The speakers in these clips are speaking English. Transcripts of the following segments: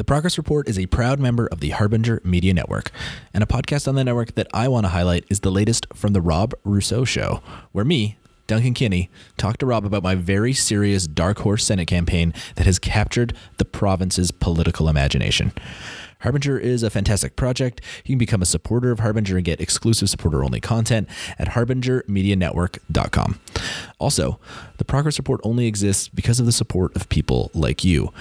The Progress Report is a proud member of the Harbinger Media Network, and a podcast on the network that I want to highlight is the latest from The Rob Rousseau Show, where me, Duncan Kinney, talk to Rob about my very serious Dark Horse Senate campaign that has captured the province's political imagination. Harbinger is a fantastic project. You can become a supporter of Harbinger and get exclusive supporter only content at harbingermedianetwork.com. Also, the Progress Report only exists because of the support of people like you.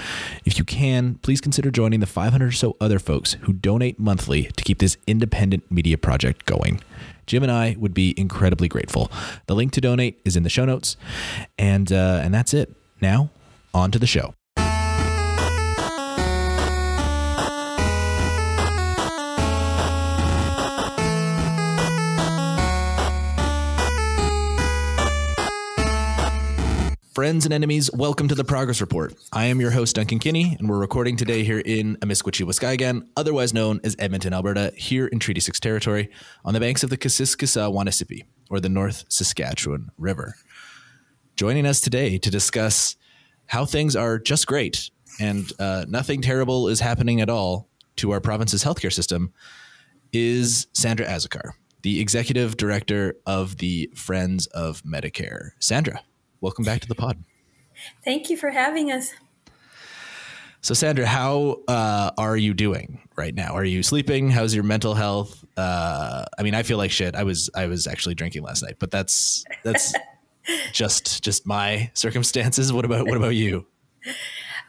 If you can, please consider joining the 500 or so other folks who donate monthly to keep this independent media project going. Jim and I would be incredibly grateful. The link to donate is in the show notes, and uh, and that's it. Now, on to the show. Friends and enemies, welcome to the Progress Report. I am your host, Duncan Kinney, and we're recording today here in Amiskwaciy, Waskahigan, otherwise known as Edmonton, Alberta, here in Treaty 6 territory, on the banks of the Wanisipi, or the North Saskatchewan River. Joining us today to discuss how things are just great and uh, nothing terrible is happening at all to our province's healthcare system is Sandra Azocar, the executive director of the Friends of Medicare. Sandra welcome back to the pod. Thank you for having us. So, Sandra, how uh, are you doing right now? Are you sleeping? How's your mental health? Uh, I mean, I feel like shit. I was I was actually drinking last night, but that's that's just just my circumstances. What about what about you?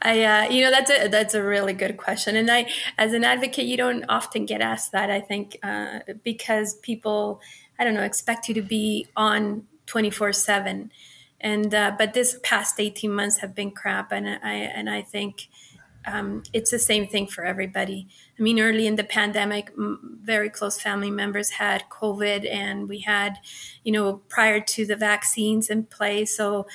I, uh, you know, that's a that's a really good question, and I, as an advocate, you don't often get asked that. I think uh, because people, I don't know, expect you to be on twenty four seven and uh, but this past 18 months have been crap and i and i think um, it's the same thing for everybody. I mean early in the pandemic m- very close family members had covid and we had you know prior to the vaccines in place. So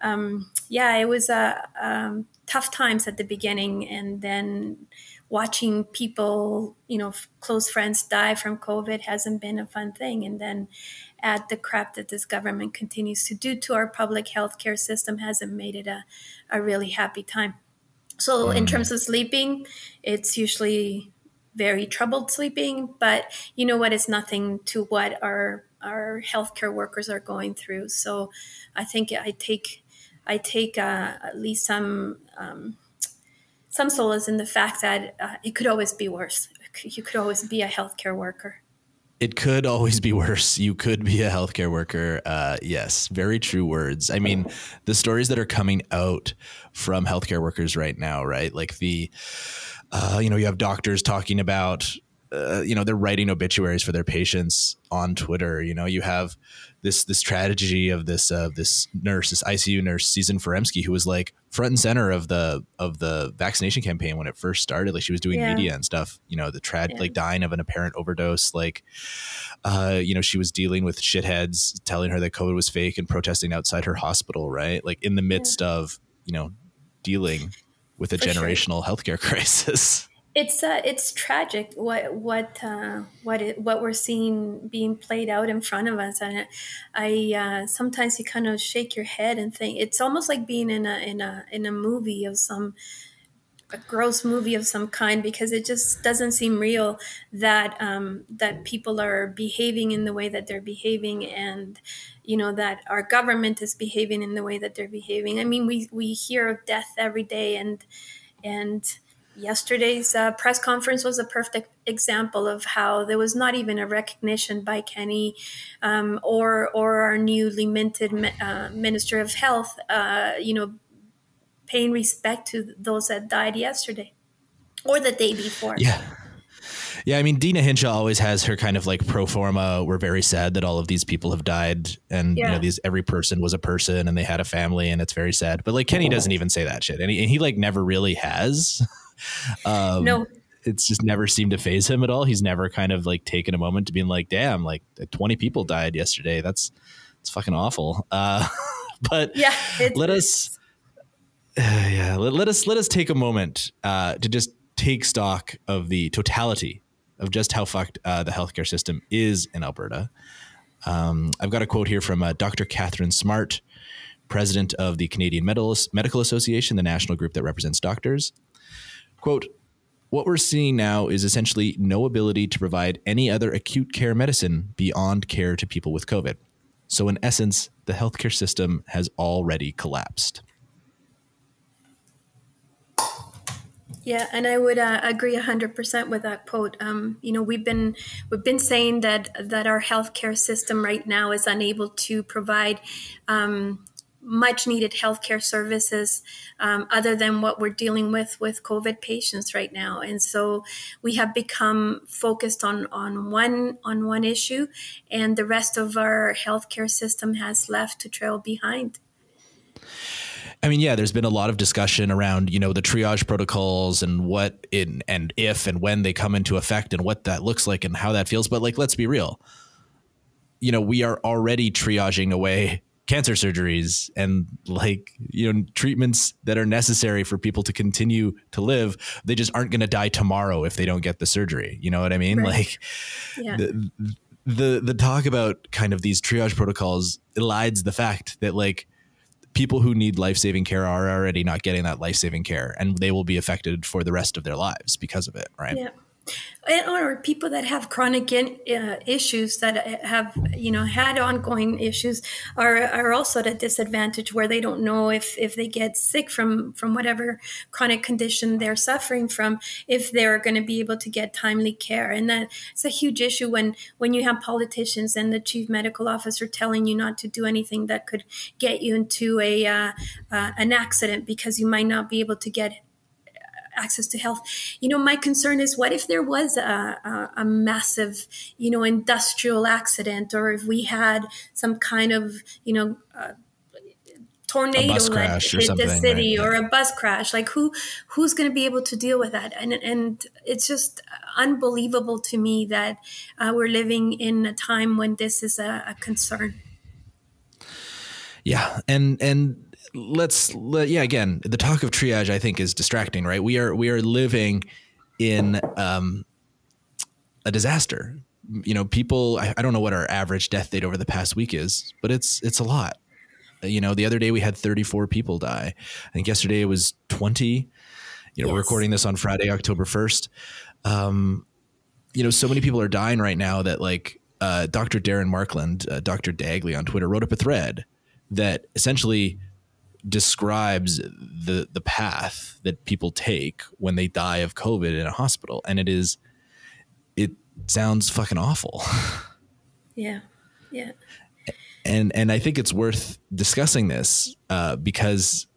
um, yeah it was a uh, um, tough times at the beginning and then watching people you know close friends die from covid hasn't been a fun thing and then add the crap that this government continues to do to our public health care system hasn't made it a, a really happy time. So, in mm. terms of sleeping, it's usually very troubled sleeping, but you know what? It's nothing to what our our healthcare workers are going through. So, I think I take I take uh, at least some um, some solace in the fact that uh, it could always be worse. You could always be a healthcare worker it could always be worse. You could be a healthcare worker. Uh, yes, very true words. I mean, the stories that are coming out from healthcare workers right now, right? Like the, uh, you know, you have doctors talking about, uh, you know, they're writing obituaries for their patients on Twitter. You know, you have this this tragedy of this uh, this nurse, this ICU nurse, Susan Feremsky, who was like front and center of the of the vaccination campaign when it first started. Like she was doing yeah. media and stuff. You know, the trad yeah. like dying of an apparent overdose. Like, uh, you know, she was dealing with shitheads telling her that COVID was fake and protesting outside her hospital. Right, like in the midst yeah. of you know dealing with a For generational sure. healthcare crisis it's uh, it's tragic what what uh, what it, what we're seeing being played out in front of us, and I uh, sometimes you kind of shake your head and think it's almost like being in a in a in a movie of some a gross movie of some kind because it just doesn't seem real that um, that people are behaving in the way that they're behaving and you know that our government is behaving in the way that they're behaving. I mean, we we hear of death every day and and yesterday's uh, press conference was a perfect example of how there was not even a recognition by Kenney um, or or our newly minted uh, Minister of Health, uh, you know, paying respect to those that died yesterday or the day before. Yeah. Yeah, I mean, Deena Hinshaw always has her kind of like pro forma. We're very sad that all of these people have died, and yeah. you know, these every person was a person, and they had a family, and it's very sad. But like Kenney doesn't even say that shit, and he, and he like never really has. Um, no, it's just never seemed to phase him at all. He's never kind of like taken a moment to being like, damn, like 20 people died yesterday. That's, it's fucking awful. Uh, but yeah, let us, uh, yeah, let, let, us, let us take a moment uh, to just take stock of the totality of just how fucked uh, the healthcare system is in Alberta. Um, I've got a quote here from uh, Dr. Katharine Smart, president of the Canadian Medical Association, the national group that represents doctors. Quote, what we're seeing now is essentially no ability to provide any other acute care medicine beyond care to people with COVID. So, in essence, the healthcare system has already collapsed. Yeah, and I would uh, agree hundred percent with that quote. Um, you know, we've been we've been saying that that our healthcare system right now is unable to provide um, much needed healthcare services um, other than what we're dealing with with COVID patients right now. And so we have become focused on on one on one issue, and the rest of our healthcare system has left to trail behind. I mean, yeah, there's been a lot of discussion around, you know, the triage protocols and what in and if and when they come into effect and what that looks like and how that feels. But like, let's be real. You know, we are already triaging away cancer surgeries and like you know treatments that are necessary for people to continue to live they just aren't going to die tomorrow if they don't get the surgery you know what i mean right. like yeah. the, the the talk about kind of these triage protocols elides the fact that like people who need life saving care are already not getting that life saving care, and they will be affected for the rest of their lives because of it, right? Yeah or people that have chronic in, uh, issues that have you know had ongoing issues are are also at a disadvantage where they don't know if if they get sick from from whatever chronic condition they're suffering from if they're going to be able to get timely care. And that it's a huge issue when when you have politicians and the chief medical officer telling you not to do anything that could get you into a uh, uh, an accident because you might not be able to get access to health. You know, my concern is what if there was a, a, a massive, you know, industrial accident, or if we had some kind of, you know, uh, tornado that hit the city right? or a bus crash like who who's going to be able to deal with that and and it's just unbelievable to me that uh, we're living in a time when this is a, a concern yeah and and let's let, yeah again the talk of triage i think is distracting right? We are we are living in um, a disaster. You know people I, I, don't know what our average death date over the past week is but it's it's a lot. You know the other day we had 34 people die. I think yesterday it was 20 you know yes. we're recording this on friday october 1st um, you know so many people are dying right now that like uh, dr darren markland uh, dr dagley on twitter wrote up a thread that essentially describes the the path that people take when they die of COVID in a hospital, and it is it sounds fucking awful. Yeah, yeah. And and I think it's worth discussing this uh, because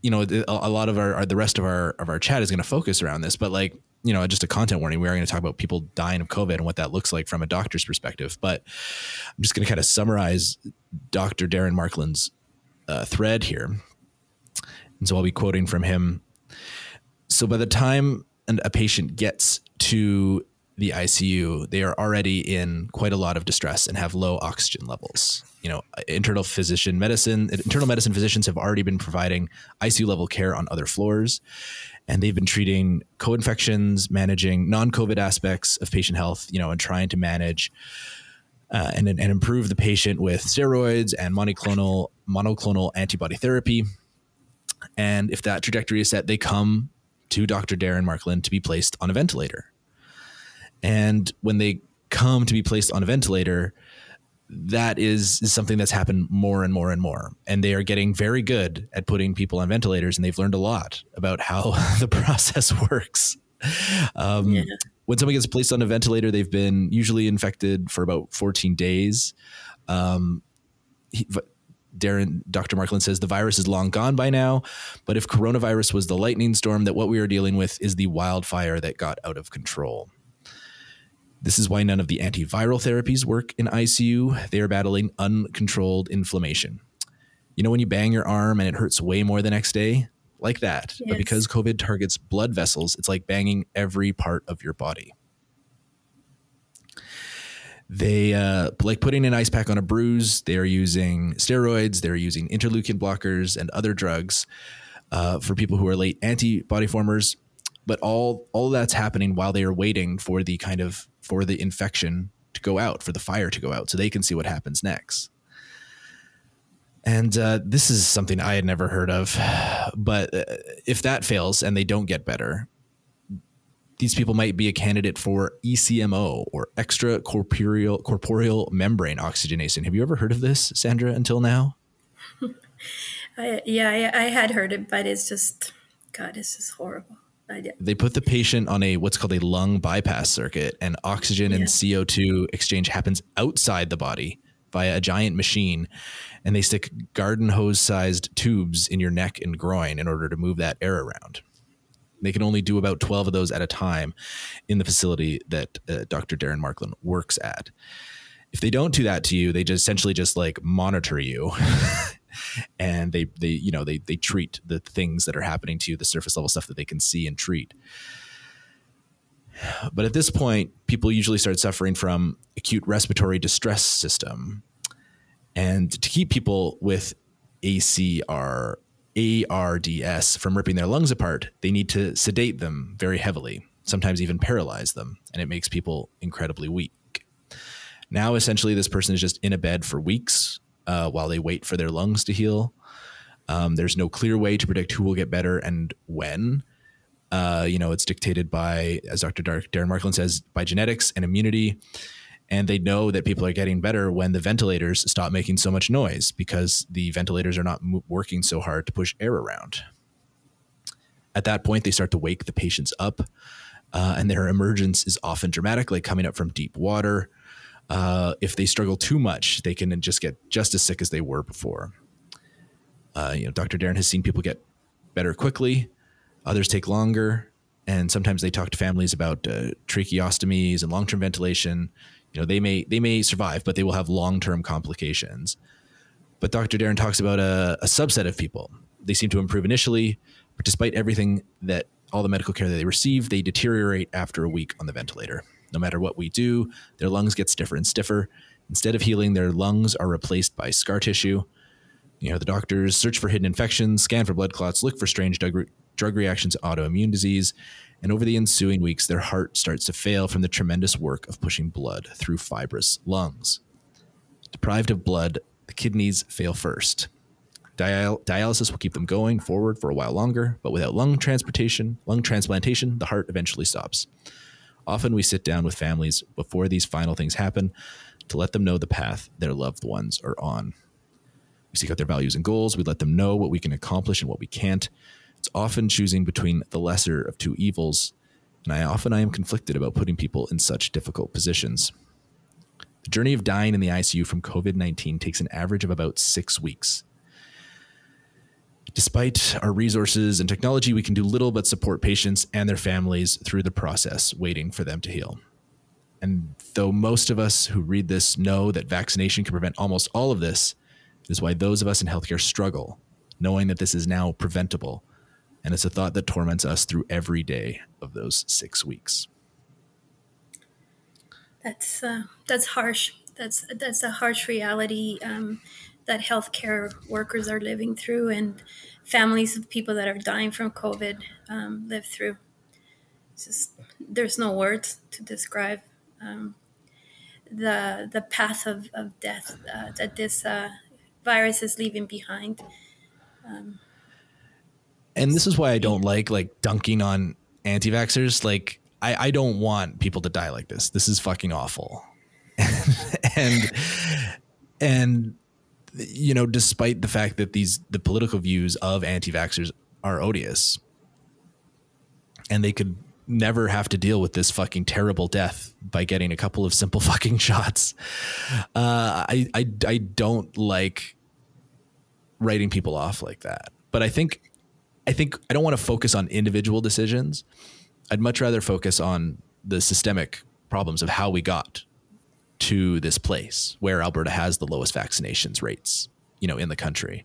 you know a, a lot of our, our, the rest of our of our chat is going to focus around this, but like you know just a content warning, we are going to talk about people dying of COVID and what that looks like from a doctor's perspective. But I'm just going to kind of summarize Dr. Darren Markland's uh, thread here. And so I'll be quoting from him. So by the time a patient gets to the ICU, they are already in quite a lot of distress and have low oxygen levels. You know, internal physician medicine, internal medicine physicians have already been providing ICU level care on other floors, and they've been treating co-infections, managing non-COVID aspects of patient health. You know, and trying to manage uh, and, and improve the patient with steroids and monoclonal monoclonal antibody therapy. And if that trajectory is set, they come to Dr. Darren Markland to be placed on a ventilator. And when they come to be placed on a ventilator, that is, is something that's happened more and more and more. And they are getting very good at putting people on ventilators, and they've learned a lot about how the process works. Um, yeah when someone gets placed on a ventilator, they've been usually infected for about 14 days. Um, he, Darren, Dr. Markland says the virus is long gone by now, but if coronavirus was the lightning storm, that what we are dealing with is the wildfire that got out of control. This is why none of the antiviral therapies work in ICU. They are battling uncontrolled inflammation. You know, when you bang your arm and it hurts way more the next day? like that. Yes. But because COVID targets blood vessels, it's like banging every part of your body. They uh, like putting an ice pack on a bruise. They are using steroids. They're using interleukin blockers and other drugs uh, for people who are late antibody formers. But all all that's happening while they are waiting for the kind of for the infection to go out, for the fire to go out, so they can see what happens next. And uh, this is something I had never heard of. But uh, if that fails and they don't get better, these people might be a candidate for ECMO or extra corporeal corporeal membrane oxygenation. Have you ever heard of this, Sandra, until now? I, yeah, I, I, had heard it, but it's just, God, it's just horrible. They put the patient on a what's called a lung bypass circuit, and oxygen yeah. and CO2 exchange happens outside the body via a giant machine. And they stick garden hose sized tubes in your neck and groin in order to move that air around. They can only do about 12 of those at a time in the facility that uh, Dr. Darren Markland works at. If they don't do that to you, they just essentially just like monitor you and they they you know they they treat the things that are happening to you, the surface level stuff that they can see and treat. But at this point, people usually start suffering from acute respiratory distress system. And to keep people with ACR ARDS from ripping their lungs apart, they need to sedate them very heavily, sometimes even paralyze them, and it makes people incredibly weak. Now, essentially, this person is just in a bed for weeks uh, while they wait for their lungs to heal. Um, there's no clear way to predict who will get better and when. Uh, you know, it's dictated by, as Dr. Darren Markland says, by genetics and immunity and they know that people are getting better when the ventilators stop making so much noise because the ventilators are not working so hard to push air around. At that point, they start to wake the patients up, uh, and their emergence is often dramatic, like coming up from deep water. Uh, if they struggle too much, they can just get just as sick as they were before. Uh, you know, Dr. Darren has seen people get better quickly. Others take longer, and sometimes they talk to families about uh, tracheostomies and long-term ventilation you know they may they may survive but they will have long-term complications. But dr darren talks about a, a subset of people. They seem to improve initially but despite everything that all the medical care that they receive they deteriorate after a week on the ventilator. No matter what we do their lungs get stiffer and stiffer. Instead of healing their lungs are replaced by scar tissue. You know the doctors search for hidden infections scan for blood clots look for strange drug, drug reactions autoimmune disease and over the ensuing weeks, their heart starts to fail from the tremendous work of pushing blood through fibrous lungs. Deprived of blood, the kidneys fail first. Dial- dialysis will keep them going forward for a while longer, but without lung transportation, lung transplantation, the heart eventually stops. Often we sit down with families before these final things happen to let them know the path their loved ones are on. We seek out their values and goals. We let them know what we can accomplish and what we can't. It's often choosing between the lesser of two evils, and I often I am conflicted about putting people in such difficult positions. The journey of dying in the ICU from COVID 19 takes an average of about six weeks. Despite our resources and technology, we can do little but support patients and their families through the process, waiting for them to heal. And though most of us who read this know that vaccination can prevent almost all of this, it is why those of us in healthcare struggle, knowing that this is now preventable and it's a thought that torments us through every day of those six weeks. That's uh, that's harsh. That's that's a harsh reality um, that healthcare workers are living through, and families of people that are dying from COVID um, live through. Just there's no words to describe um, the the path of, of death uh, that this uh, virus is leaving behind. Um, and this is why I don't like like dunking on anti-vaxxers. Like I, I don't want people to die like this. This is fucking awful. and and you know, despite the fact that these the political views of anti-vaxxers are odious, and they could never have to deal with this fucking terrible death by getting a couple of simple fucking shots. Uh, I, I I don't like writing people off like that. But I think I think I don't want to focus on individual decisions. I'd much rather focus on the systemic problems of how we got to this place where Alberta has the lowest vaccinations rates, you know, in the country.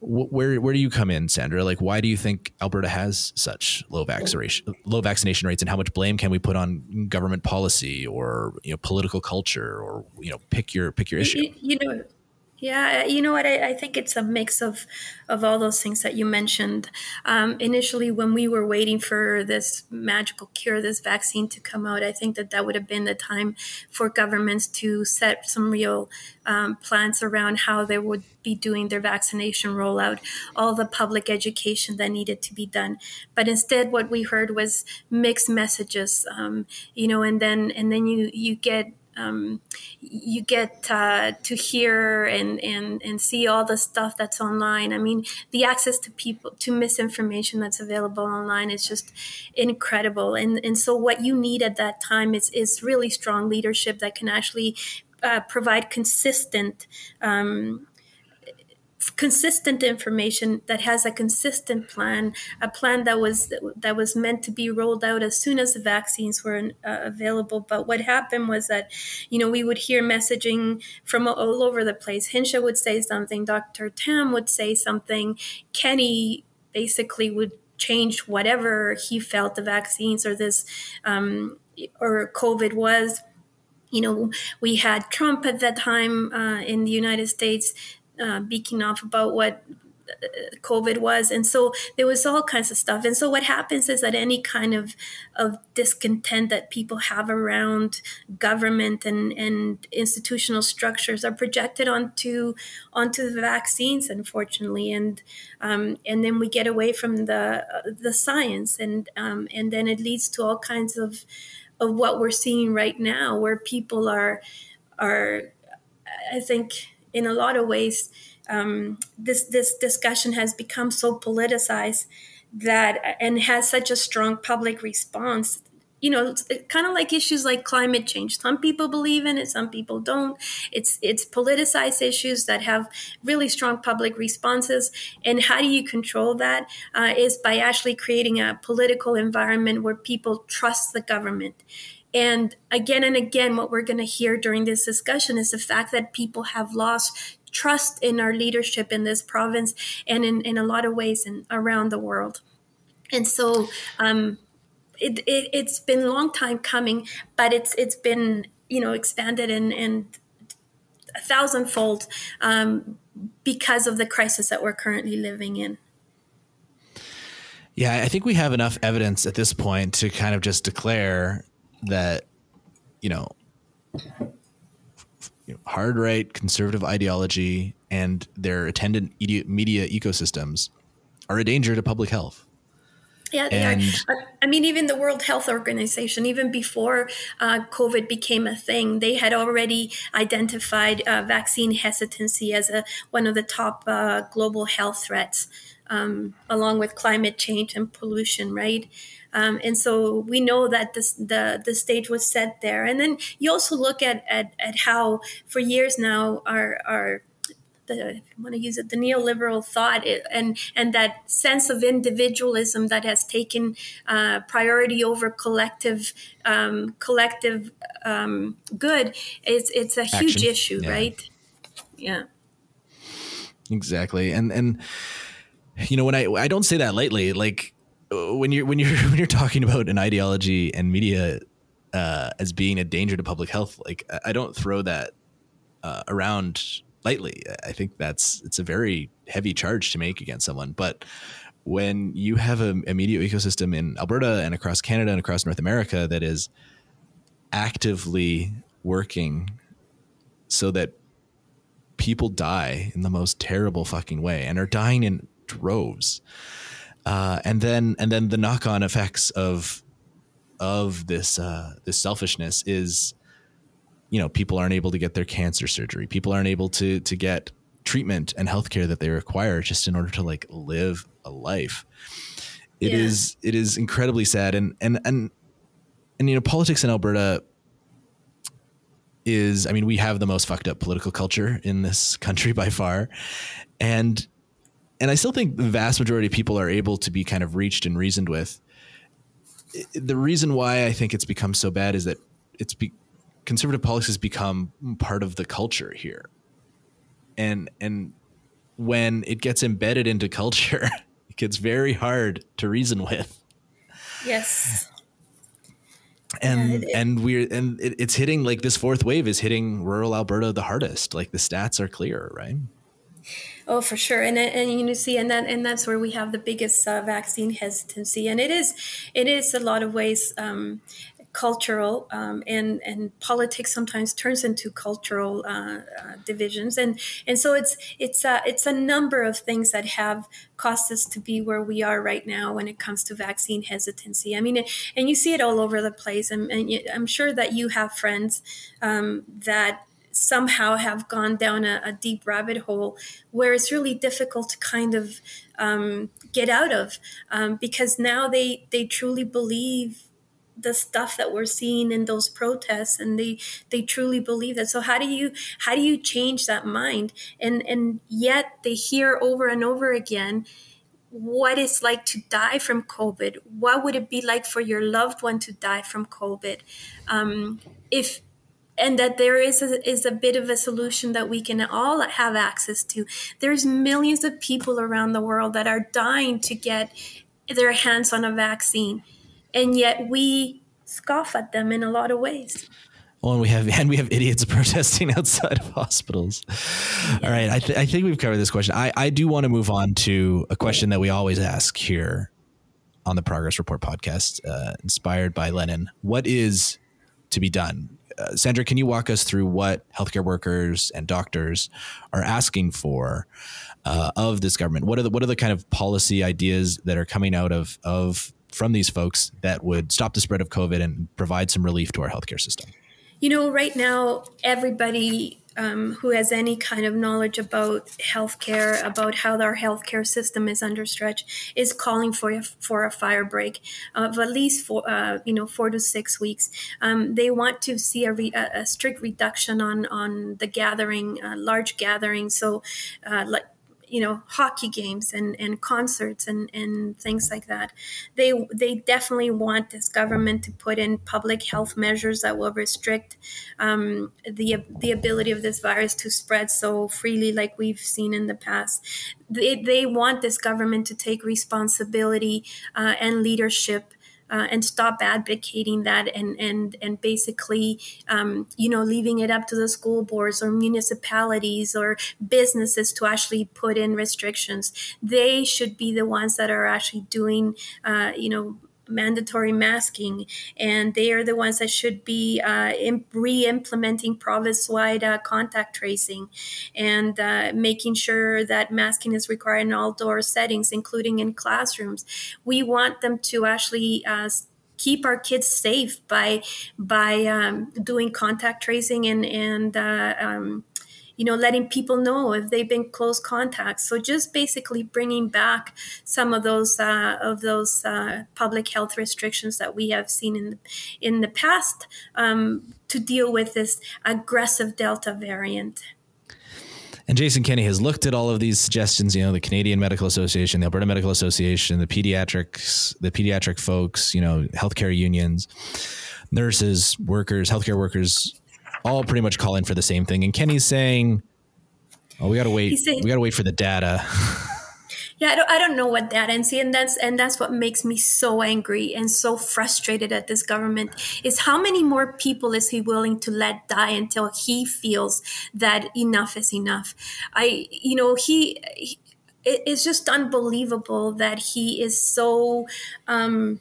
Where where do you come in, Sandra? Like, why do you think Alberta has such low vaccination low vaccination rates, and how much blame can we put on government policy or you know political culture or you know pick your pick your issue? You, you know, Yeah, you know what? I, I, think it's a mix of of all those things that you mentioned. Um, initially, when we were waiting for this magical cure, this vaccine to come out, I think that that would have been the time for governments to set some real um, plans around how they would be doing their vaccination rollout, all the public education that needed to be done. But instead, what we heard was mixed messages. Um, you know, and then and then you you get um, you get uh, to hear and, and, and see all the stuff that's online. I mean, the access to people to misinformation that's available online is just incredible. And and so what you need at that time is is really strong leadership that can actually uh, provide consistent um, consistent information that has a consistent plan, a plan that was that was meant to be rolled out as soon as the vaccines were uh, available. But what happened was that, you know, we would hear messaging from all over the place. Hinshaw would say something, Dr. Tam would say something, kenney basically would change whatever he felt the vaccines or this um, or COVID was you know, we had Trump at that time uh, in the United States uh, beaking off about what uh, COVID was, and so there was all kinds of stuff. And so what happens is that any kind of of discontent that people have around government and and institutional structures are projected onto onto the vaccines, unfortunately, and um, and then we get away from the uh, the science, and um, and then it leads to all kinds of of what we're seeing right now, where people are are I think in a lot of ways, um, this this discussion has become so politicized that and has such a strong public response. You know kind of like issues like climate change. Some people believe in it some people don't. It's it's politicized issues that have really strong public responses. And how do you control that? Uh, is by actually creating a political environment where people trust the government and again and again, what we're going to hear during this discussion is the fact that people have lost trust in our leadership in this province and in, in a lot of ways in, around the world. And so um, it, it, has been a long time coming, but it's it's been you know expanded and, and a thousandfold um, because of the crisis that we're currently living in. Yeah, I think we have enough evidence at this point to kind of just declare that you know, you know hard right conservative ideology and their attendant media ecosystems are a danger to public health. Yeah, they and, are. I mean, even the World Health Organization, even before uh, COVID became a thing, they had already identified uh, vaccine hesitancy as a one of the top uh, global health threats, um, along with climate change and pollution. Right. Um, and so we know that this, the the stage was set there. And then you also look at at, at how for years now our our the, if you want to use it, the neoliberal thought and and that sense of individualism that has taken uh, priority over collective um, collective um, good. It's it's a Action. huge issue, yeah. right? Yeah. Exactly, and and you know when I I don't say that lightly, like when you're when you're when you're talking about an ideology and media uh, as being a danger to public health, like I don't throw that uh, around lightly. I think that's it's a very heavy charge to make against someone. But when you have a, a media ecosystem in Alberta and across Canada and across North America that is actively working so that people die in the most terrible fucking way and are dying in droves uh, and then and then the knock on effects of of this uh, this selfishness is, you know, people aren't able to get their cancer surgery. People aren't able to to get treatment and healthcare that they require just in order to like live a life. It yeah. is it is incredibly sad and and and and you know politics in Alberta is I mean we have the most fucked up political culture in this country by far and and I still think the vast majority of people are able to be kind of reached and reasoned with. The reason why I think it's become so bad is that it's be, conservative politics has become part of the culture here, and and when it gets embedded into culture, it gets very hard to reason with. Yes. and yeah, and we're and it, it's hitting like this fourth wave is hitting rural Alberta the hardest. Like the stats are clear, right? Oh, for sure, and and you see, and that and that's where we have the biggest uh, vaccine hesitancy, and it is, it is a lot of ways. Um, cultural um, and and politics sometimes turns into cultural uh, uh, divisions. And and so it's it's a, it's a number of things that have caused us to be where we are right now when it comes to vaccine hesitancy. I mean and you see it all over the place. And, and I'm sure that you have friends um, that somehow have gone down a, a, deep rabbit hole where it's really difficult to kind of um, get out of um, because now they they truly believe the stuff that we're seeing in those protests and they they truly believe that. So how do you how do you change that mind? And and yet they hear over and over again what it's like to die from covid. What would it be like for your loved one to die from covid? Um, if and that there is a, is a bit of a solution that we can all have access to. There's millions of people around the world that are dying to get their hands on a vaccine and yet we scoff at them in a lot of ways. Well, and we have and we have idiots protesting outside of hospitals. All right, I, th- I think we've covered this question. I, I do want to move on to a question that we always ask here on the Progress Report podcast, uh, inspired by Lenin. What is to be done? Uh, Sandra, can you walk us through what healthcare workers and doctors are asking for uh, of this government? What are the what are the kind of policy ideas that are coming out of of from these folks that would stop the spread of COVID and provide some relief to our healthcare system? You know, right now, everybody um, who has any kind of knowledge about healthcare, about how our healthcare system is under stretch, is calling for a, for a fire break of at least four, uh, you know, four to six weeks. Um, they want to see a, re, a, strict reduction on on the gathering, uh, large gatherings. So, uh, like you know hockey games and, and concerts and, and things like that. They they definitely want this government to put in public health measures that will restrict um, the the ability of this virus to spread so freely like we've seen in the past. They, they want this government to take responsibility uh, and leadership uh, and stop advocating that and and and basically um, you know leaving it up to the school boards or municipalities or businesses to actually put in restrictions. They should be the ones that are actually doing uh, you know mandatory masking, and they are the ones that should be uh, re-implementing province-wide uh, contact tracing, and uh, making sure that masking is required in outdoor settings, including in classrooms. We want them to actually uh, keep our kids safe by by um, doing contact tracing and and uh, um, you know, letting people know if they've been close contacts. So just basically bringing back some of those uh, of those uh, public health restrictions that we have seen in the, in the past um, to deal with this aggressive Delta variant. And Jason Kenney has looked at all of these suggestions, you know, the Canadian Medical Association, the Alberta Medical Association, the pediatrics, the pediatric folks, you know, healthcare unions, nurses, workers, healthcare workers all pretty much calling for the same thing. And Kenney's saying, "Oh, we got to wait. Saying, we got to wait for the data." yeah, I don't, I don't know what data and see, and that's and that's what makes me so angry and so frustrated at this government is how many more people is he willing to let die until he feels that enough is enough. I, you know, he, he it's just unbelievable that he is so um,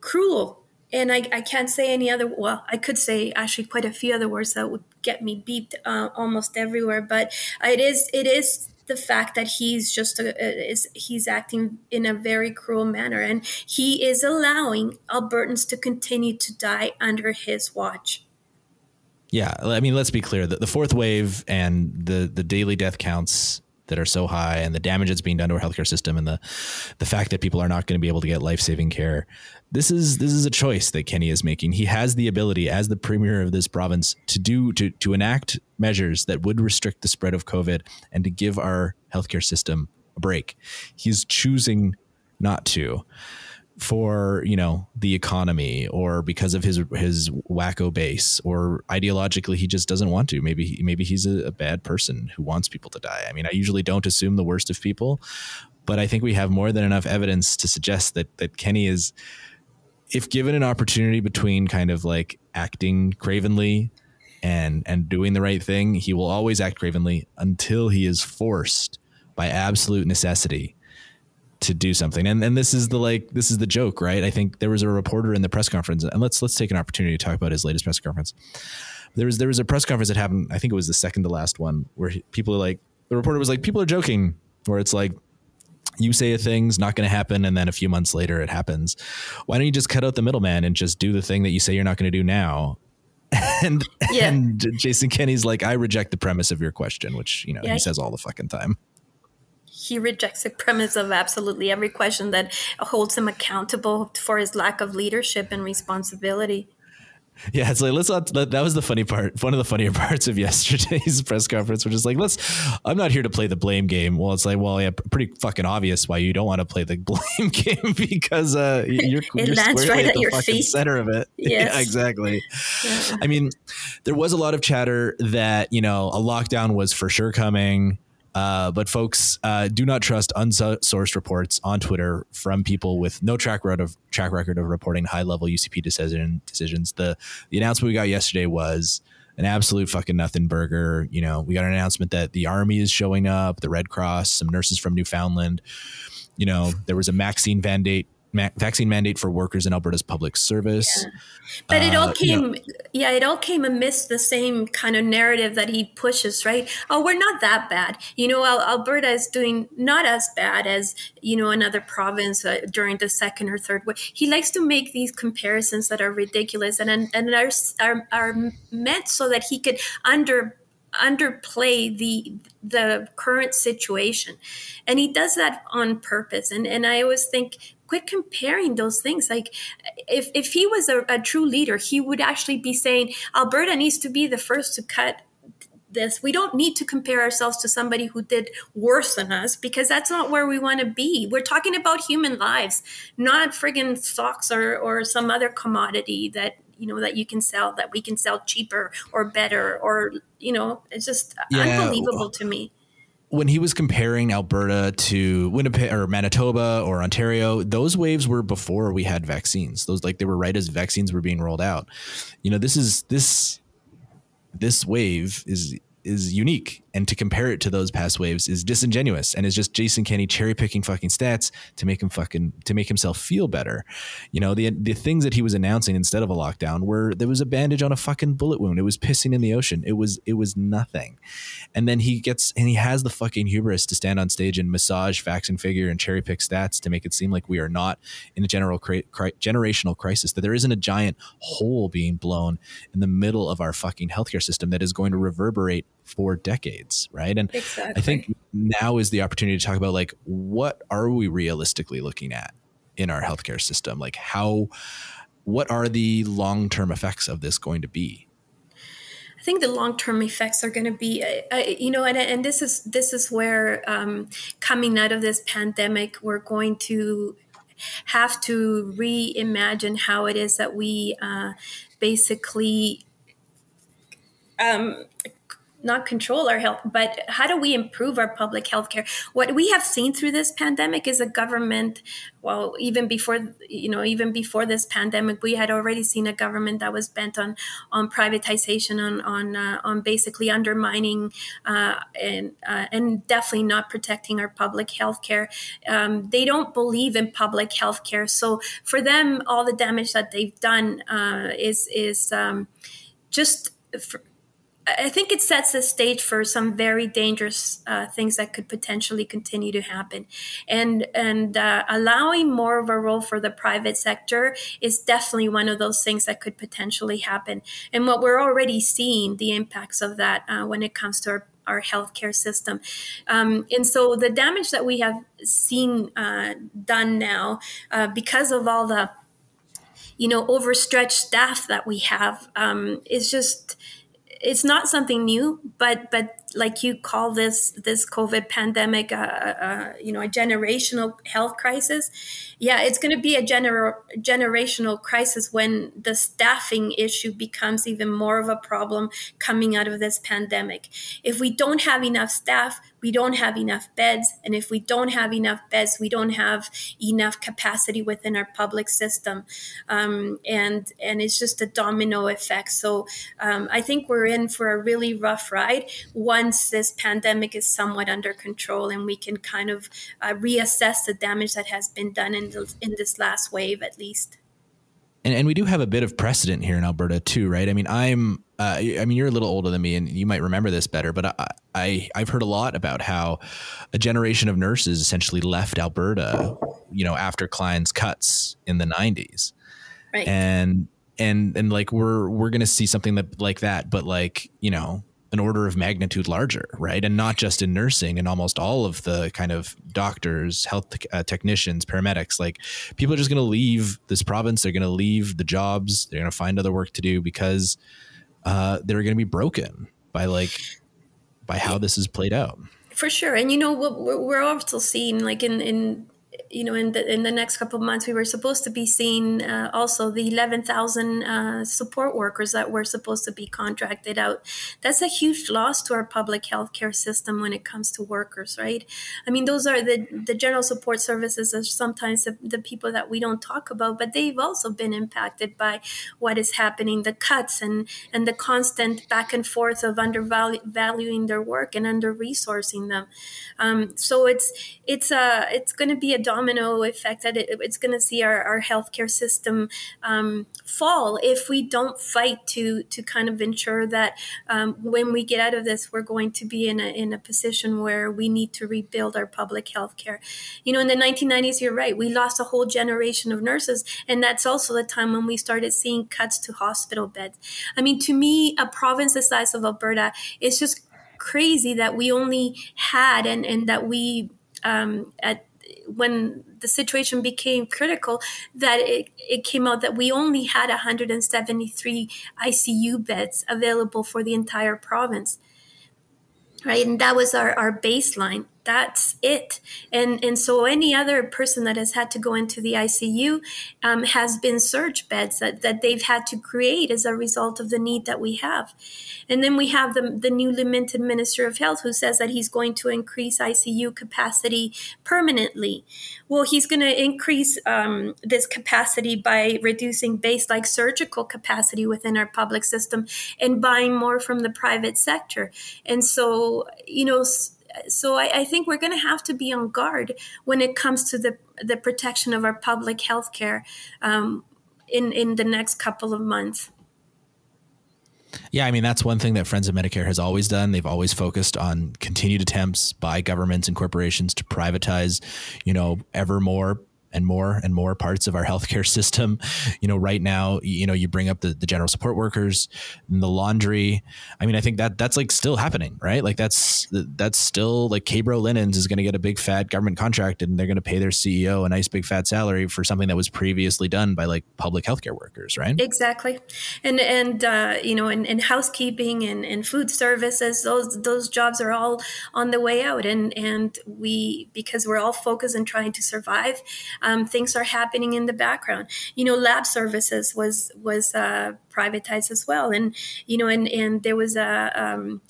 cruel and I, I can't say any other well i could say actually quite a few other words that would get me beeped uh, almost everywhere but it is it is the fact that he's just a, is he's acting in a very cruel manner. And he is allowing albertans to continue to die under his watch. Yeah i mean let's be clear. The fourth wave and the the daily death counts that are so high and the damage that's being done to our healthcare system and the the fact that people are not going to be able to get life-saving care. This is this is a choice that Kenney is making. He has the ability as the premier of this province to do to to enact measures that would restrict the spread of covid and to give our healthcare system a break. He's choosing not to for you know the economy or because of his his wacko base or ideologically he just doesn't want to. Maybe maybe he's a, a, bad person who wants people to die. I mean i usually don't assume the worst of people but i think we have more than enough evidence to suggest that that kenney is if given an opportunity between kind of like acting cravenly and and doing the right thing, he will always act cravenly until he is forced by absolute necessity to do something. And and this is the like this is the joke, right? I think there was a reporter in the press conference, and let's let's take an opportunity to talk about his latest press conference. There was there was a press conference that happened. I think it was the second to last one where he, people are like the reporter was like people are joking, where it's like you say a thing's not going to happen and then a few months later it happens why don't you just cut out the middleman and just do the thing that you say you're not going to do now and yeah. and jason kenney's like i reject the premise of your question which you know yeah. he says all the fucking time he rejects the premise of absolutely every question that holds him accountable for his lack of leadership and responsibility yeah, it's like let's not. That was the funny part. One of the funnier parts of yesterday's press conference, which is like, let's. I'm not here to play the blame game. Well, it's like, well, yeah, pretty fucking obvious why you don't want to play the blame game because uh, you're, you're squarely right at, the fucking feet. center of it. Yes. Yeah, exactly. Yeah. I mean, there was a lot of chatter that you know a lockdown was for sure coming. Uh, but folks, uh, do not trust unsourced reports on Twitter from people with no track record of track record of reporting high level UCP decision decisions. The the announcement we got yesterday was an absolute fucking nothing burger. You know, we got an announcement that the army is showing up, the Red Cross, some nurses from Newfoundland. You know, there was a vaccine mandate ma- vaccine mandate for workers in Alberta's public service. Yeah. But it all came, uh, you know, yeah, it all came amidst the same kind of narrative that he pushes, right? Oh, we're not that bad. You know, Alberta is doing not as bad as, you know, another province uh, during the second or third wave. He likes to make these comparisons that are ridiculous and, and are, are, are meant so that he could under underplay the the current situation and he does that on purpose and and i always think quit comparing those things. Like if, if he was a, a true leader, he would actually be saying Alberta needs to be the first to cut this. We don't need to compare ourselves to somebody who did worse than us because that's not where we want to be. We're talking about human lives, not friggin' stocks or, or some other commodity that you know that you can sell that we can sell cheaper or better or you know it's just yeah. unbelievable to me when he was comparing Alberta to Winnipeg or Manitoba or Ontario, those waves were before we had vaccines. Those like they were right as vaccines were being rolled out. You know, this is this this wave is is unique and to compare it to those past waves is disingenuous and is just Jason Kenney cherry picking fucking stats to make him fucking to make himself feel better. You know, the the things that he was announcing instead of a lockdown were there was a bandage on a fucking bullet wound. It was pissing in the ocean. It was it was nothing. And then he gets and he has the fucking hubris to stand on stage and massage facts and figure and cherry pick stats to make it seem like we are not in a general generational crisis that there isn't a giant hole being blown in the middle of our fucking healthcare system that is going to reverberate for decades, right? And exactly. I think now is the opportunity to talk about like what are we realistically looking at in our healthcare system? Like how what are the long-term effects of this going to be? I think the long-term effects are going to be, uh, uh, you know, and, and this is this is where um, coming out of this pandemic, we're going to have to reimagine how it is that we uh, basically um, not control our health, but how do we improve our public health care? What we have seen through this pandemic is a government, well, even before, you know, even before this pandemic, we had already seen a government that was bent on on privatization, on on uh, on basically undermining uh, and uh, and definitely not protecting our public health care. Um, they don't believe in public health care, so for them, all the damage that they've done uh, is is um, just. For, I think it sets the stage for some very dangerous uh, things that could potentially continue to happen, and and uh, allowing more of a role for the private sector is definitely one of those things that could potentially happen. And what we're already seeing the impacts of that uh, when it comes to our our healthcare system. Um, and so the damage that we have seen uh, done now uh, because of all the you know overstretched staff that we have um, is just it's not something new, but but like you call this this COVID pandemic, a, a you know, a generational health crisis. Yeah, it's going to be a gener- generational crisis when the staffing issue becomes even more of a problem coming out of this pandemic. If we don't have enough staff, we don't have enough beds. And if we don't have enough beds, we don't have enough capacity within our public system. Um, and, and it's just a domino effect. So um, I think we're in for a really rough ride once this pandemic is somewhat under control and we can kind of uh, reassess the damage that has been done in, the, in this last wave at least. And, and we do have a bit of precedent here in Alberta too, right? I mean, I'm, uh, I mean, you're a little older than me, and you might remember this better. But I, I, I've heard a lot about how a generation of nurses essentially left Alberta, you know, after Klein's cuts in the '90s, right? And and and like we're we're gonna see something that like that, but like you know, an order of magnitude larger, right? And not just in nursing and almost all of the kind of doctors, health uh, technicians, paramedics. Like people are just going to leave this province. They're going to leave the jobs. They're going to find other work to do because uh, they're going to be broken by like by how this is played out. For sure, and you know we're also seeing like in in you know, in the in the next couple of months, we were supposed to be seeing uh, also the eleven thousand uh, support workers that were supposed to be contracted out. That's a huge loss to our public healthcare system when it comes to workers, right? I mean, those are the the general support services are sometimes the, the people that we don't talk about, but they've also been impacted by what is happening, the cuts and and the constant back and forth of undervaluing their work and under resourcing them. Um, so it's it's a uh, it's going to be a domino effect that it, it's going to see our, our healthcare system um, fall if we don't fight to to kind of ensure that um, when we get out of this, we're going to be in a in a position where we need to rebuild our public healthcare. You know, in the 1990s, you're right, we lost a whole generation of nurses, and that's also the time when we started seeing cuts to hospital beds. I mean, to me, a province the size of Alberta is just crazy that we only had and and that we um, at when the situation became critical that it, it came out that we only had 173 ICU beds available for the entire province. Right. And that was our, our baseline that's it. And and so any other person that has had to go into the ICU um, has been surge beds that, that they've had to create as a result of the need that we have. And then we have the, the newly minted Minister of Health who says that he's going to increase ICU capacity permanently. Well, he's going to increase um, this capacity by reducing base like surgical capacity within our public system and buying more from the private sector. And so, you know, so I, I think we're going to have to be on guard when it comes to the the protection of our public health care um, in in the next couple of months. Yeah, I mean that's one thing that Friends of Medicare has always done. They've always focused on continued attempts by governments and corporations to privatize, you know, ever more and more and more parts of our healthcare system. You know, right now, you know, you bring up the, the general support workers and the laundry. I mean, I think that that's like still happening, right? Like that's that's still like K-Bro Linens is going to get a big fat government contract and they're going to pay their CEO a nice big fat salary for something that was previously done by like public healthcare workers, right? Exactly. And and uh, you know, in, in housekeeping and, and food services, those those jobs are all on the way out and and we because we're all focused on trying to survive um, things are happening in the background. You know, lab services was was uh, privatized as well, and you know, and and there was a. Um,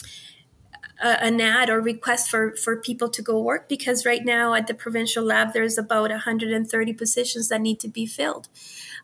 an ad or request for for people to go work because right now at the provincial lab there's about 130 positions that need to be filled.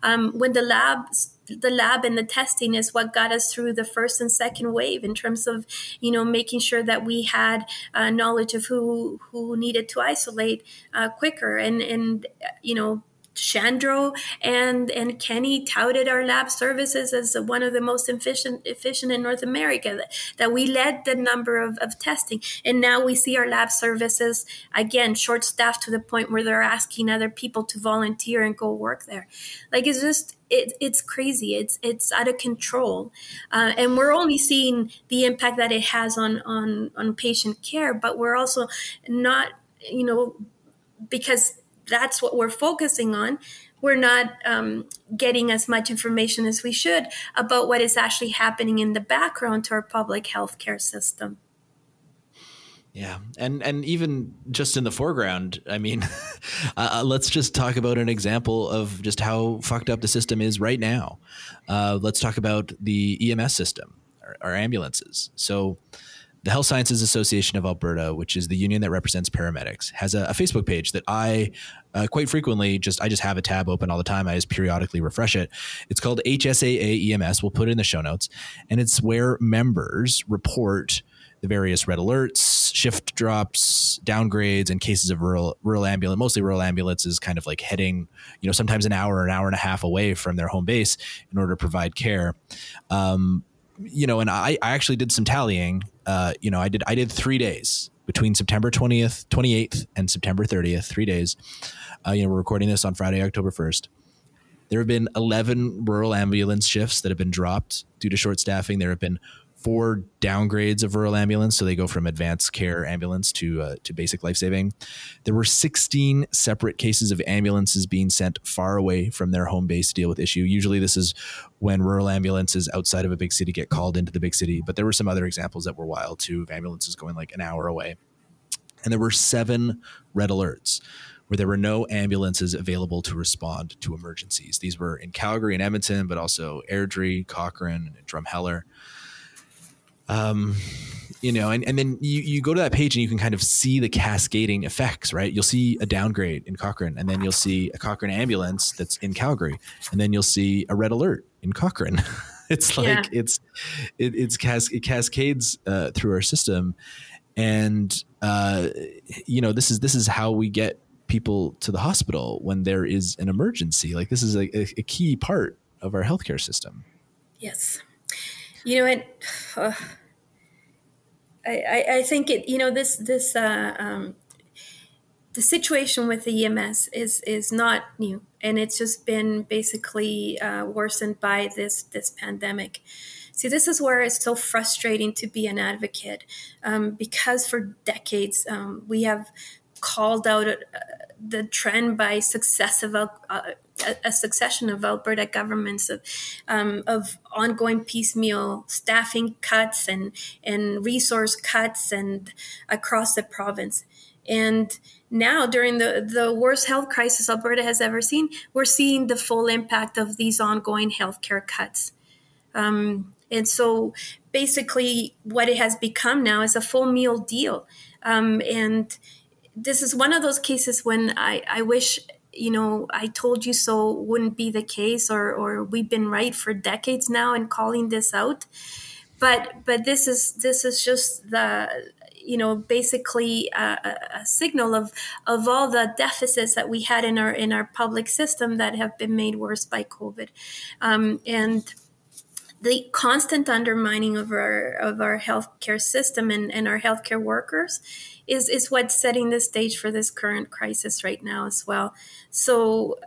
Um, when the lab the lab and the testing is what got us through the first and second wave in terms of you know making sure that we had uh, knowledge of who who needed to isolate uh, quicker. And and you know Shandro and and Kenney touted our lab services as one of the most efficient efficient in North America. That, we led the number of, of testing, and now we see our lab services again short staffed to the point where they're asking other people to volunteer and go work there. Like it's just it, it's crazy. It's it's out of control, uh, and we're only seeing the impact that it has on on on patient care. But we're also not, you know, because that's what we're focusing on, we're not um, getting as much information as we should about what is actually happening in the background to our public health care system. Yeah, and and even just in the foreground, I mean, uh, uh, let's just talk about an example of just how fucked up the system is right now. Uh, let's talk about the EMS system, our, our ambulances. So, the Health Sciences Association of Alberta, which is the union that represents paramedics, has a, a Facebook page that I uh, quite frequently just I just have a tab open all the time. I just periodically refresh it. It's called HSAA EMS. We'll put it in the show notes, and it's where members report the various red alerts, shift drops, downgrades, and cases of rural rural ambulance. Mostly rural ambulances, kind of like heading, you know, sometimes an hour, an hour and a half away from their home base in order to provide care. Um, you know, and I, I actually did some tallying. Uh, you know, I did I did three days between September 20th, 28th, and September 30th, three days. Uh, you know, we're recording this on Friday, October 1st. There have been 11 rural ambulance shifts that have been dropped due to short staffing. There have been four downgrades of rural ambulance, so they go from advanced care ambulance to uh, to basic life saving. There were 16 separate cases of ambulances being sent far away from their home base to deal with issue. Usually, this is when rural ambulances outside of a big city get called into the big city. But there were some other examples that were wild too of ambulances going like an hour away, and there were seven red alerts where there were no ambulances available to respond to emergencies. These were in Calgary and Edmonton, but also Airdrie, Cochrane, and Drumheller um, you know, and, and then you, you go to that page and you can kind of see the cascading effects, right? You'll see a downgrade in Cochrane, and then you'll see a Cochrane ambulance that's in Calgary, and then you'll see a red alert in Cochrane. it's like yeah. it's it, it's cas- it cascades uh, through our system, and uh, you know this is this is how we get people to the hospital when there is an emergency. Like this is a, a, a key part of our healthcare system. Yes. You know, it. Uh, I, I think it. You know, this this uh, um, the situation with the EMS is is not new, and it's just been basically uh, worsened by this this pandemic. See, this is where it's so frustrating to be an advocate um, because for decades um, we have called out uh, the trend by successive uh, a, succession of Alberta governments of um, of ongoing piecemeal staffing cuts and and resource cuts and across the province. And now, during the, the worst health crisis Alberta has ever seen, we're seeing the full impact of these ongoing healthcare cuts. Um, and so, basically, what it has become now is a full meal deal. Um, and this is one of those cases when I, I wish you know, I told you so wouldn't be the case, or or we've been right for decades now in calling this out. But but this is this is just the you know basically a, a, signal of of all the deficits that we had in our in our public system that have been made worse by COVID, um, and the constant undermining of our of our healthcare system and, and our healthcare workers is is what's setting the stage for this current crisis right now as well. So,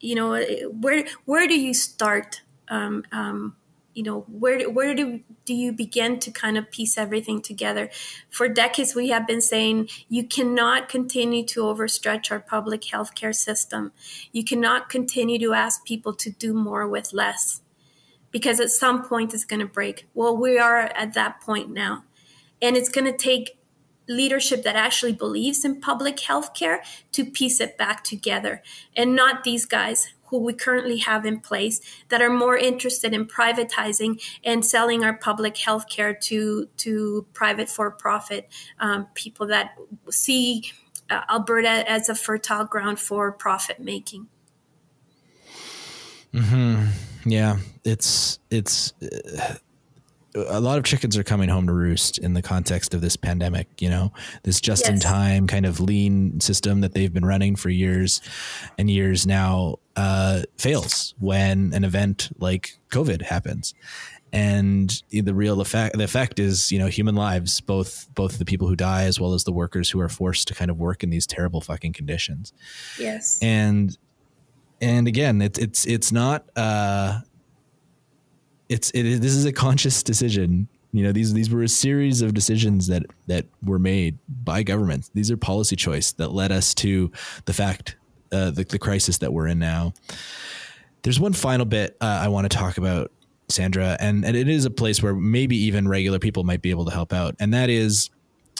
you know, where where do you start? Um, um, you know, where where do do you begin to kind of piece everything together? For decades, we have been saying you cannot continue to overstretch our public healthcare system. You cannot continue to ask people to do more with less because at some point it's going to break. Well, we are at that point now. And it's going to take leadership that actually believes in public health care to piece it back together and not these guys who we currently have in place that are more interested in privatizing and selling our public health care to to private for profit um, people that see uh, Alberta as a fertile ground for profit making. Hmm. Yeah. It's it's. Uh, a lot of chickens are coming home to roost in the context of this pandemic you know? This just in time kind of lean system that they've been running for years and years now uh, fails when an event like covid happens. And the real effect the effect is you know human lives both both the people who die as well as the workers who are forced to kind of work in these terrible fucking conditions. Yes. And and again, it's it's it's not. Uh, it's it is, this is a conscious decision. You know, these these were a series of decisions that that were made by governments. These are policy choice that led us to the fact uh, the the crisis that we're in now. There's one final bit uh, I want to talk about, Sandra, and and it is a place where maybe even regular people might be able to help out, and that is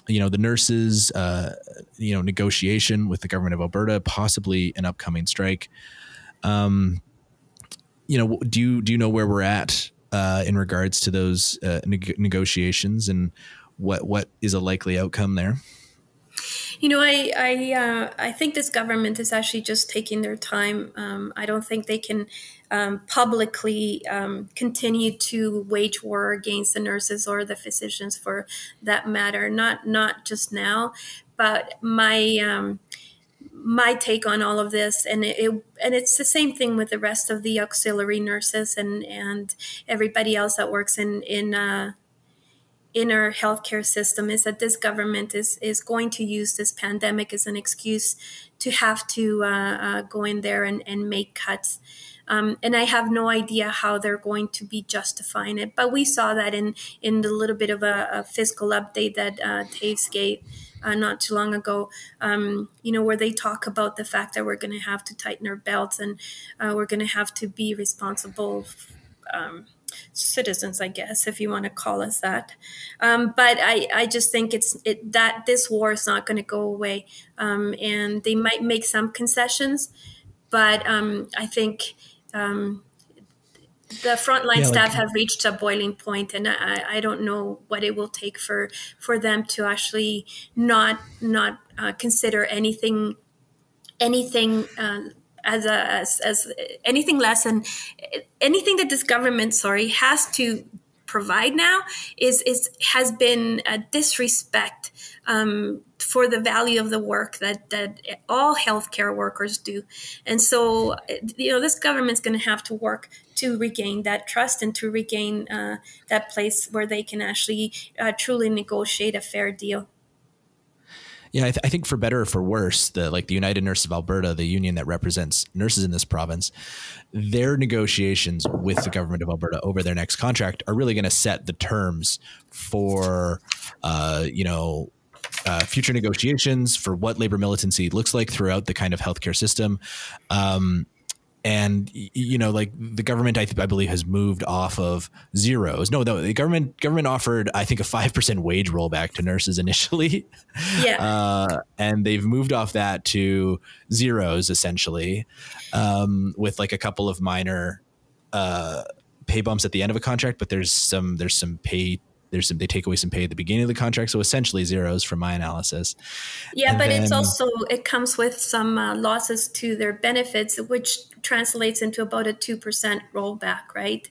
you know the nurses uh, you know negotiation with the government of alberta possibly an upcoming strike um, you know, do you do you know where we're at uh, in regards to those uh, neg- negotiations and what what is a likely outcome there? You know, I I uh, I think this government is actually just taking their time. Um, I don't think they can um, publicly um, continue to wage war against the nurses or the physicians, for that matter. Not not just now, but my um, my take on all of this, and it, and it's the same thing with the rest of the auxiliary nurses and and everybody else that works in in. Uh, in our healthcare system is that this government is is going to use this pandemic as an excuse to have to uh, uh, go in there and, and make cuts. Um, and I have no idea how they're going to be justifying it. But we saw that in in the little bit of a, a fiscal update that uh, Toews gave. Uh, not too long ago, um, you know, where they talk about the fact that we're going to have to tighten our belts and uh, we're going to have to be responsible um, citizens, I guess, if you want to call us that. Um, but I, I just think it's it, that this war is not going to go away, um, and they might make some concessions, but um, I think um, the frontline yeah, staff like, have reached a boiling point, and I, I don't know what it will take for for them to actually not not uh, consider anything anything. Uh, as a as, as anything less than anything that this government sorry has to provide now is is has been a disrespect um, for the value of the work that that all healthcare workers do, and so you know this government's going to have to work to regain that trust and to regain uh, that place where they can actually uh, truly negotiate a fair deal. Yeah, I, th- I, think for better or for worse, the like the United Nurses of Alberta, the union that represents nurses in this province, their negotiations with the government of Alberta over their next contract are really going to set the terms for, uh, you know, uh, future negotiations for what labor militancy looks like throughout the kind of healthcare system. Um, and you know like the government I, I, believe has moved off of zeros. No the government government offered i think a 5% wage rollback to nurses initially. Yeah. Uh, and they've moved off that to zeros essentially um, with like a couple of minor uh, pay bumps at the end of a contract but there's some there's some pay there's some they take away some pay at the beginning of the contract. So essentially zeros from my analysis. Yeah and but then, it's also it comes with some uh, losses to their benefits which translates into about a 2% rollback right?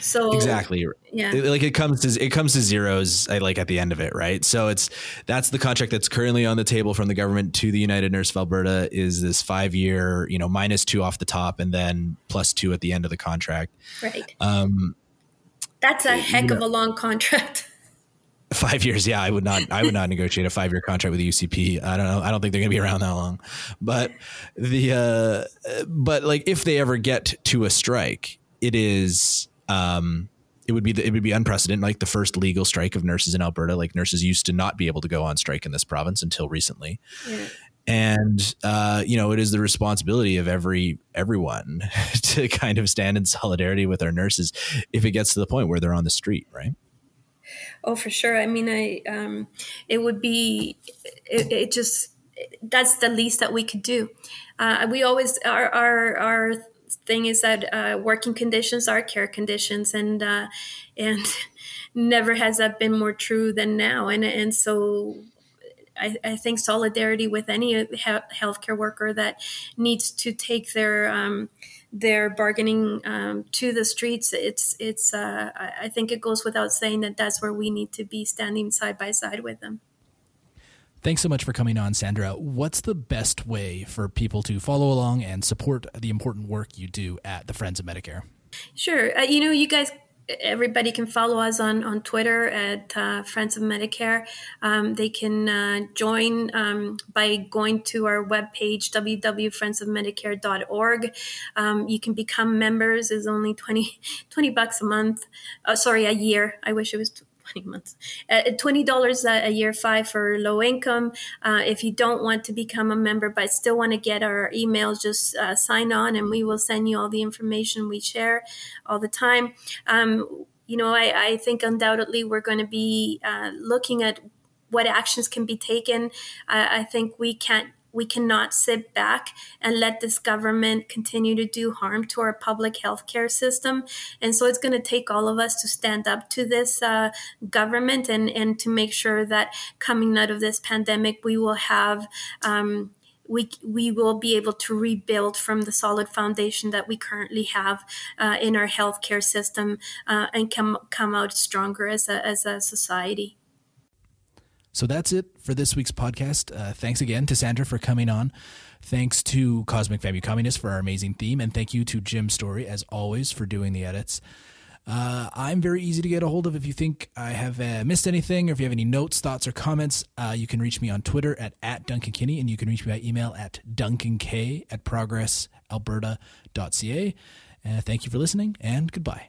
So exactly. yeah. Like it comes to it comes to zeros I like at the end of it right? So it's that's the contract that's currently on the table from the government to the united nurse of alberta is this five year you know minus two off the top and then plus two at the end of the contract. Right. Um that's a heck you know, of a long contract. Five years, yeah. I would not. I would not negotiate a five-year contract with the UCP. I don't know. I don't think they're going to be around that long. But the, uh, but like, if they ever get to a strike, it is, um, it would be the, it would be unprecedented, like the first legal strike of nurses in Alberta. Like nurses used to not be able to go on strike in this province until recently. Yeah and uh, you know it is the responsibility of every everyone to kind of stand in solidarity with our nurses if it gets to the point where they're on the street right oh for sure. I mean i um, it would be it, it, just that's the least that we could do. Uh, we always our our our thing is that uh, working conditions are care conditions and uh, and never has that been more true than now. And and so I, I, think solidarity with any healthcare worker that needs to take their um, their bargaining um, to the streets. It's it's. Uh, I think it goes without saying that that's where we need to be standing side by side with them. Thanks so much for coming on, Sandra. What's the best way for people to follow along and support the important work you do at the Friends of Medicare? Sure. Uh, you know, you guys everybody can follow us on, on Twitter at uh, Friends of Medicare. Um, they can uh, join um, by going to our webpage, www.friendsofmedicare.org. Um, you can become members. is only 20, 20 bucks a month. Oh, sorry, a year. I wish it was 20 months. Uh, $20 a year, five for low income. Uh, if you don't want to become a member but still want to get our emails, just uh, sign on and we will send you all the information we share all the time. Um, you know, I, I, think undoubtedly we're going to be uh, looking at what actions can be taken. I think we can't we cannot sit back and let this government continue to do harm to our public healthcare system. And so it's going to take all of us to stand up to this uh, government and, and to make sure that coming out of this pandemic, we will have um, we we will be able to rebuild from the solid foundation that we currently have uh, in our healthcare system uh, and come come out stronger as a as a society. So that's it for this week's podcast. Uh, thanks again to Sandra for coming on. Thanks to Cosmic Family Communist for our amazing theme, and thank you to Jim Story as always for doing the edits. Uh, I'm very easy to get a hold of if you think I have uh, missed anything or if you have any notes, thoughts, or comments. Uh, you can reach me on Twitter at, at Duncan Kinney and you can reach me by email at duncank at progressalberta.ca. Uh, thank you for listening and goodbye.